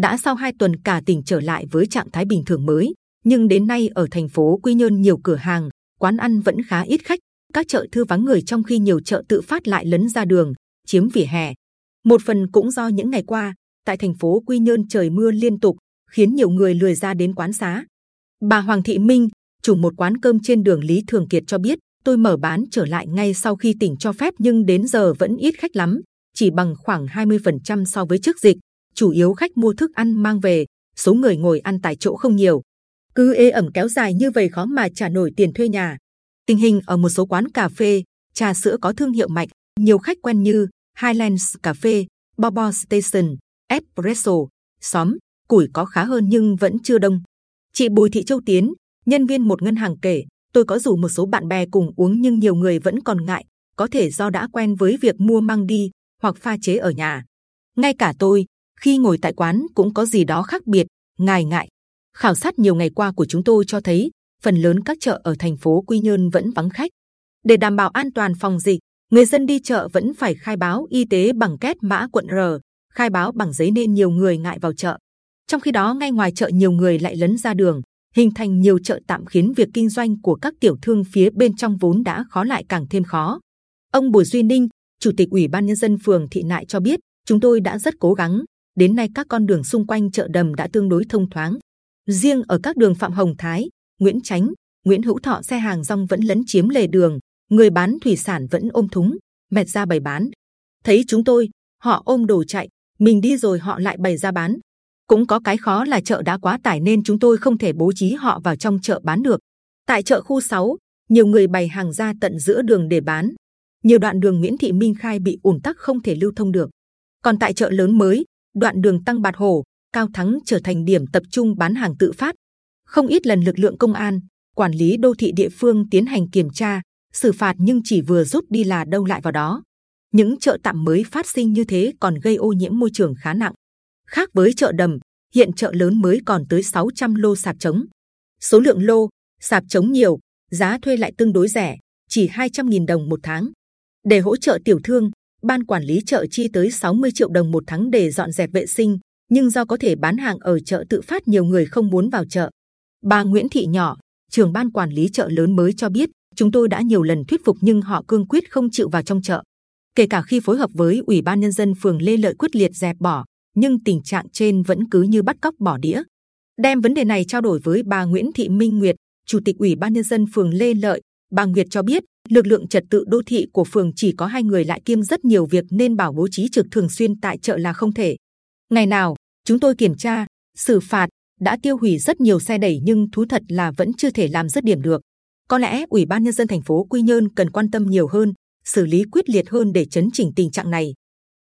đã sau hai tuần cả tỉnh trở lại với trạng thái bình thường mới. Nhưng đến nay ở thành phố Quy Nhơn nhiều cửa hàng, quán ăn vẫn khá ít khách, các chợ thư vắng người trong khi nhiều chợ tự phát lại lấn ra đường, chiếm vỉa hè. Một phần cũng do những ngày qua tại thành phố Quy Nhơn trời mưa liên tục, khiến nhiều người lười ra đến quán xá. Bà Hoàng Thị Minh, chủ một quán cơm trên đường Lý Thường Kiệt cho biết, tôi mở bán trở lại ngay sau khi tỉnh cho phép nhưng đến giờ vẫn ít khách lắm, chỉ bằng khoảng 20% so với trước dịch. Chủ yếu khách mua thức ăn mang về, số người ngồi ăn tại chỗ không nhiều. Cứ ế ẩm kéo dài như vậy khó mà trả nổi tiền thuê nhà. Tình hình ở một số quán cà phê, trà sữa có thương hiệu mạnh, nhiều khách quen như Highlands Cà phê, Bobo Station, Espresso, xóm, củi có khá hơn nhưng vẫn chưa đông. Chị Bùi Thị Châu Tiến, nhân viên một ngân hàng kể, tôi có rủ một số bạn bè cùng uống nhưng nhiều người vẫn còn ngại, có thể do đã quen với việc mua mang đi hoặc pha chế ở nhà. Ngay cả tôi, khi ngồi tại quán cũng có gì đó khác biệt, ngài ngại. Khảo sát nhiều ngày qua của chúng tôi cho thấy, phần lớn các chợ ở thành phố Quy Nhơn vẫn vắng khách. Để đảm bảo an toàn phòng dịch, người dân đi chợ vẫn phải khai báo y tế bằng kết mã quận R, khai báo bằng giấy nên nhiều người ngại vào chợ. Trong khi đó, ngay ngoài chợ nhiều người lại lấn ra đường, hình thành nhiều chợ tạm khiến việc kinh doanh của các tiểu thương phía bên trong vốn đã khó lại càng thêm khó. Ông Bùi Duy Ninh, Chủ tịch Ủy ban Nhân dân phường Thị Nại cho biết, chúng tôi đã rất cố gắng. Đến nay các con đường xung quanh chợ đầm đã tương đối thông thoáng. Riêng ở các đường Phạm Hồng Thái, Nguyễn Chánh, Nguyễn Hữu Thọ xe hàng rong vẫn lấn chiếm lề đường, người bán thủy sản vẫn ôm thúng, mệt ra bày bán. Thấy chúng tôi, họ ôm đồ chạy, mình đi rồi họ lại bày ra bán. Cũng có cái khó là chợ đã quá tải nên chúng tôi không thể bố trí họ vào trong chợ bán được. Tại chợ khu 6, nhiều người bày hàng ra tận giữa đường để bán. Nhiều đoạn đường Nguyễn Thị Minh Khai bị ùn tắc không thể lưu thông được. Còn tại chợ lớn mới, đoạn đường Tăng Bạt Hổ, Cao Thắng trở thành điểm tập trung bán hàng tự phát. Không ít lần lực lượng công an, quản lý đô thị địa phương tiến hành kiểm tra, xử phạt nhưng chỉ vừa rút đi là đâu lại vào đó. Những chợ tạm mới phát sinh như thế còn gây ô nhiễm môi trường khá nặng. Khác với chợ đầm, hiện chợ lớn mới còn tới 600 lô sạp trống. Số lượng lô, sạp trống nhiều, giá thuê lại tương đối rẻ, chỉ 200.000 đồng một tháng. Để hỗ trợ tiểu thương, ban quản lý chợ chi tới 60 triệu đồng một tháng để dọn dẹp vệ sinh, nhưng do có thể bán hàng ở chợ tự phát nhiều người không muốn vào chợ. Bà Nguyễn Thị Nhỏ, trưởng ban quản lý chợ lớn mới cho biết, chúng tôi đã nhiều lần thuyết phục nhưng họ cương quyết không chịu vào trong chợ. Kể cả khi phối hợp với Ủy ban nhân dân phường Lê Lợi quyết liệt dẹp bỏ, nhưng tình trạng trên vẫn cứ như bắt cóc bỏ đĩa. Đem vấn đề này trao đổi với bà Nguyễn Thị Minh Nguyệt, Chủ tịch Ủy ban nhân dân phường Lê Lợi, bà Nguyệt cho biết lực lượng trật tự đô thị của phường chỉ có hai người lại kiêm rất nhiều việc nên bảo bố trí trực thường xuyên tại chợ là không thể. Ngày nào chúng tôi kiểm tra, xử phạt, đã tiêu hủy rất nhiều xe đẩy nhưng thú thật là vẫn chưa thể làm dứt điểm được. Có lẽ Ủy ban nhân dân thành phố Quy Nhơn cần quan tâm nhiều hơn, xử lý quyết liệt hơn để chấn chỉnh tình trạng này.